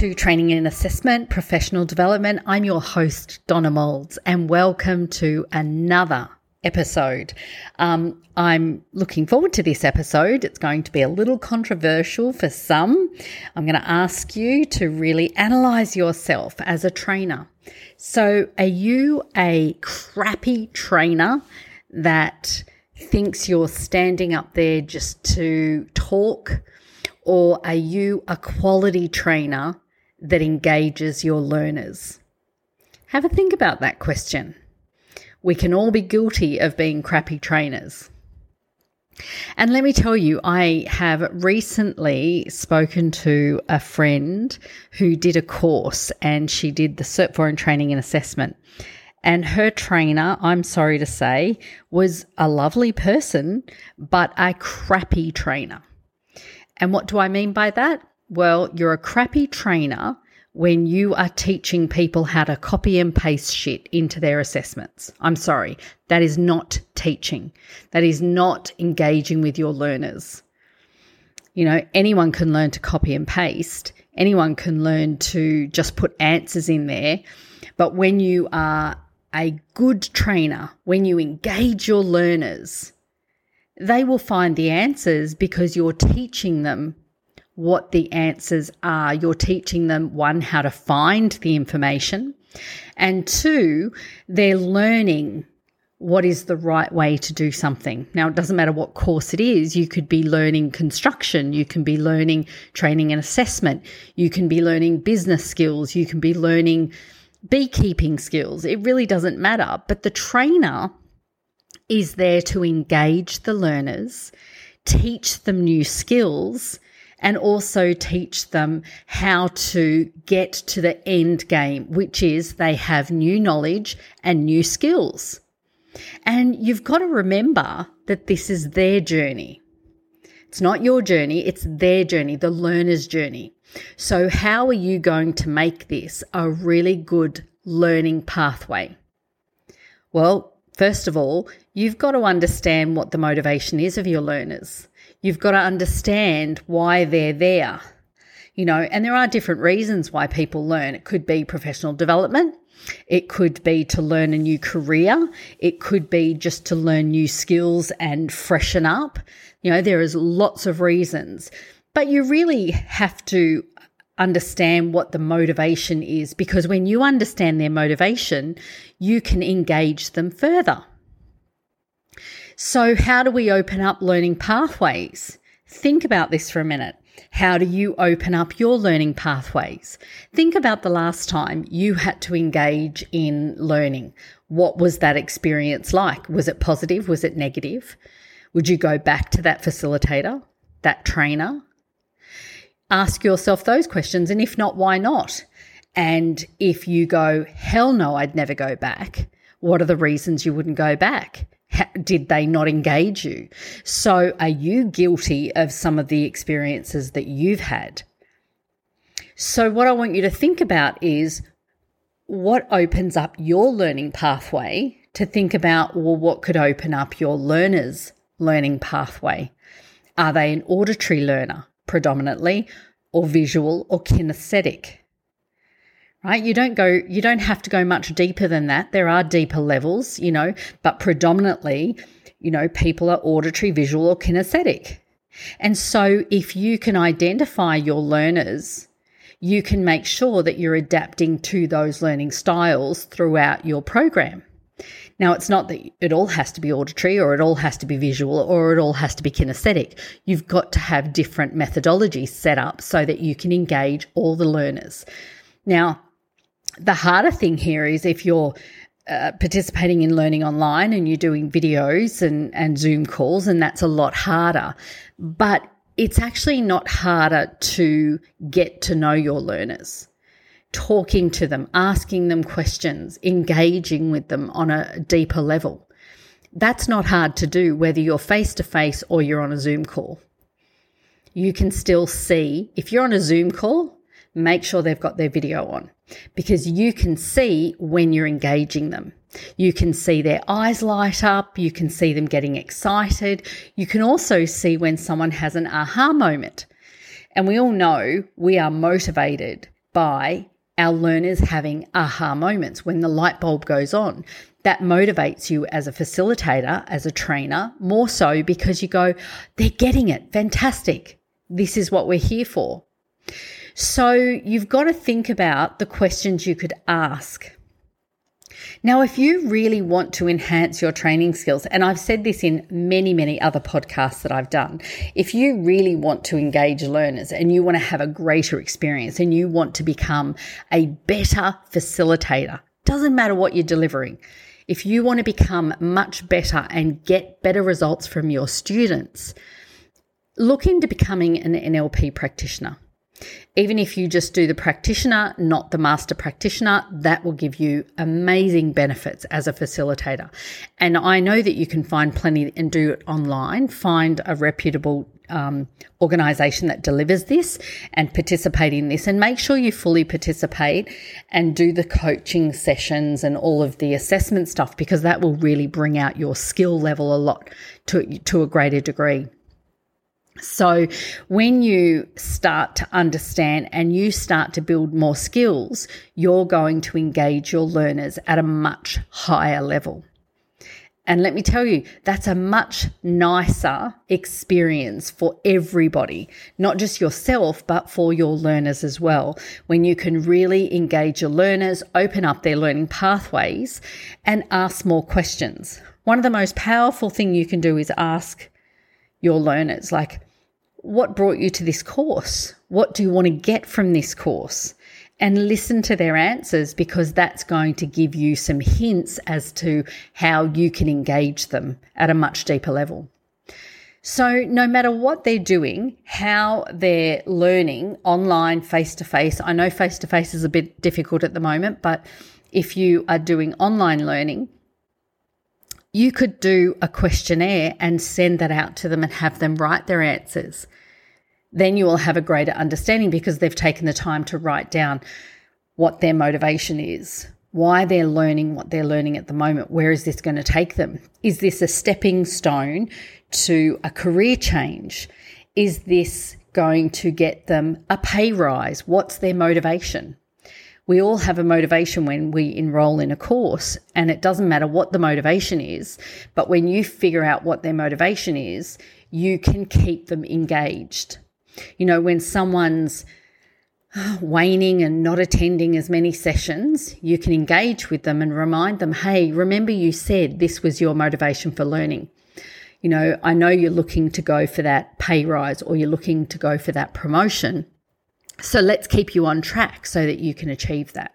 To Training and Assessment Professional Development. I'm your host, Donna Moulds, and welcome to another episode. Um, I'm looking forward to this episode. It's going to be a little controversial for some. I'm going to ask you to really analyze yourself as a trainer. So, are you a crappy trainer that thinks you're standing up there just to talk? Or are you a quality trainer that engages your learners? Have a think about that question. We can all be guilty of being crappy trainers. And let me tell you, I have recently spoken to a friend who did a course and she did the Cert 4 in Training and Assessment. And her trainer, I'm sorry to say, was a lovely person, but a crappy trainer. And what do I mean by that? Well, you're a crappy trainer when you are teaching people how to copy and paste shit into their assessments. I'm sorry, that is not teaching. That is not engaging with your learners. You know, anyone can learn to copy and paste, anyone can learn to just put answers in there. But when you are a good trainer, when you engage your learners, they will find the answers because you're teaching them what the answers are. You're teaching them one, how to find the information, and two, they're learning what is the right way to do something. Now, it doesn't matter what course it is. You could be learning construction, you can be learning training and assessment, you can be learning business skills, you can be learning beekeeping skills. It really doesn't matter. But the trainer is there to engage the learners, teach them new skills, and also teach them how to get to the end game, which is they have new knowledge and new skills. And you've got to remember that this is their journey. It's not your journey, it's their journey, the learner's journey. So, how are you going to make this a really good learning pathway? Well, First of all, you've got to understand what the motivation is of your learners. You've got to understand why they're there. You know, and there are different reasons why people learn. It could be professional development. It could be to learn a new career. It could be just to learn new skills and freshen up. You know, there is lots of reasons, but you really have to understand what the motivation is because when you understand their motivation, you can engage them further. So, how do we open up learning pathways? Think about this for a minute. How do you open up your learning pathways? Think about the last time you had to engage in learning. What was that experience like? Was it positive? Was it negative? Would you go back to that facilitator, that trainer, ask yourself those questions. And if not, why not? And if you go, hell no, I'd never go back, what are the reasons you wouldn't go back? Did they not engage you? So, are you guilty of some of the experiences that you've had? So, what I want you to think about is what opens up your learning pathway to think about, well, what could open up your learner's learning pathway? Are they an auditory learner? predominantly or visual or kinesthetic right you don't go you don't have to go much deeper than that there are deeper levels you know but predominantly you know people are auditory visual or kinesthetic and so if you can identify your learners you can make sure that you're adapting to those learning styles throughout your program now, it's not that it all has to be auditory or it all has to be visual or it all has to be kinesthetic. You've got to have different methodologies set up so that you can engage all the learners. Now, the harder thing here is if you're uh, participating in learning online and you're doing videos and, and Zoom calls, and that's a lot harder. But it's actually not harder to get to know your learners talking to them, asking them questions, engaging with them on a deeper level. That's not hard to do, whether you're face to face or you're on a Zoom call. You can still see, if you're on a Zoom call, make sure they've got their video on because you can see when you're engaging them. You can see their eyes light up. You can see them getting excited. You can also see when someone has an aha moment And we all know we are motivated by our learners having aha moments when the light bulb goes on. That motivates you as a facilitator, as a trainer, more so because you go, they're getting it. Fantastic. This is what we're here for. So you've got to think about the questions you could ask. Now, if you really want to enhance your training skills, and I've said this in many, many other podcasts that I've done, if you really want to engage learners and you want to have a greater experience and you want to become a better facilitator, doesn't matter what you're delivering. If you want to become much better and get better results from your students, look into becoming an NLP practitioner. Even if you just do the practitioner, not the master practitioner, that will give you amazing benefits as a facilitator. And I know that you can find plenty and do it online. Find a reputable um, organization that delivers this and participate in this and make sure you fully participate and do the coaching sessions and all of the assessment stuff because that will really bring out your skill level a lot to, to a greater degree. So, when you start to understand and you start to build more skills, you're going to engage your learners at a much higher level. And let me tell you, that's a much nicer experience for everybody, not just yourself, but for your learners as well. When you can really engage your learners, open up their learning pathways, and ask more questions. One of the most powerful thing you can do is ask your learners, like, what brought you to this course? What do you want to get from this course? And listen to their answers because that's going to give you some hints as to how you can engage them at a much deeper level. So, no matter what they're doing, how they're learning online, face to face, I know face to face is a bit difficult at the moment, but if you are doing online learning, you could do a questionnaire and send that out to them and have them write their answers. Then you will have a greater understanding because they've taken the time to write down what their motivation is, why they're learning what they're learning at the moment. Where is this going to take them? Is this a stepping stone to a career change? Is this going to get them a pay rise? What's their motivation? We all have a motivation when we enroll in a course, and it doesn't matter what the motivation is. But when you figure out what their motivation is, you can keep them engaged. You know, when someone's uh, waning and not attending as many sessions, you can engage with them and remind them, hey, remember you said this was your motivation for learning. You know, I know you're looking to go for that pay rise or you're looking to go for that promotion. So let's keep you on track so that you can achieve that.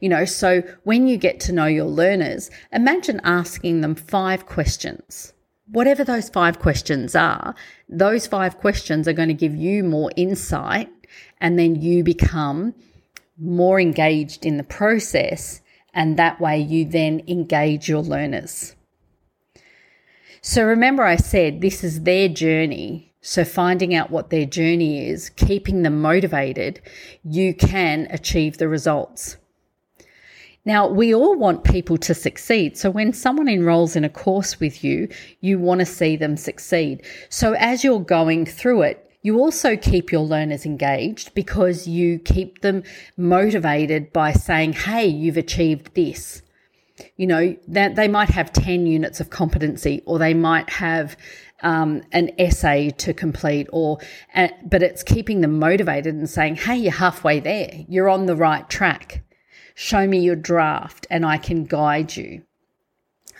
You know, so when you get to know your learners, imagine asking them five questions. Whatever those five questions are, those five questions are going to give you more insight and then you become more engaged in the process. And that way you then engage your learners. So remember, I said this is their journey so, finding out what their journey is, keeping them motivated, you can achieve the results. Now, we all want people to succeed. So, when someone enrolls in a course with you, you want to see them succeed. So, as you're going through it, you also keep your learners engaged because you keep them motivated by saying, Hey, you've achieved this. You know, that they might have 10 units of competency or they might have um, an essay to complete or uh, but it's keeping them motivated and saying hey you're halfway there. You're on the right track. Show me your draft and i can guide you.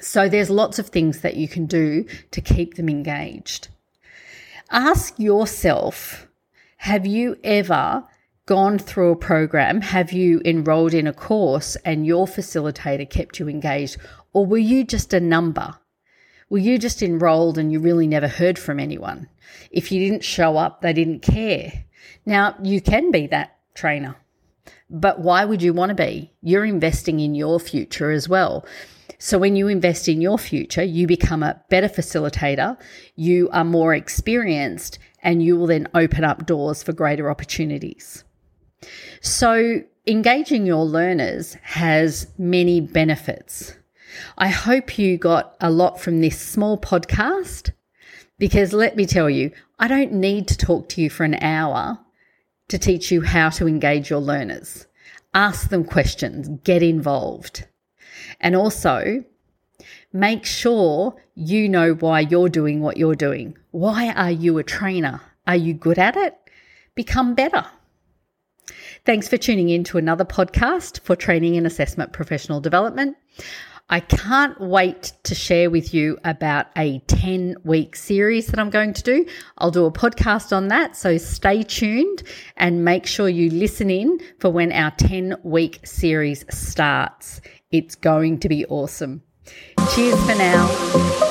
So there's lots of things that you can do to keep them engaged. Ask yourself have you ever gone through a program? Have you enrolled in a course and your facilitator kept you engaged? Or were you just a number well, you just enrolled and you really never heard from anyone. If you didn't show up, they didn't care. Now, you can be that trainer, but why would you want to be? You're investing in your future as well. So, when you invest in your future, you become a better facilitator, you are more experienced, and you will then open up doors for greater opportunities. So, engaging your learners has many benefits. I hope you got a lot from this small podcast because let me tell you, I don't need to talk to you for an hour to teach you how to engage your learners. Ask them questions, get involved. And also, make sure you know why you're doing what you're doing. Why are you a trainer? Are you good at it? Become better. Thanks for tuning in to another podcast for training and assessment professional development. I can't wait to share with you about a 10 week series that I'm going to do. I'll do a podcast on that. So stay tuned and make sure you listen in for when our 10 week series starts. It's going to be awesome. Cheers for now.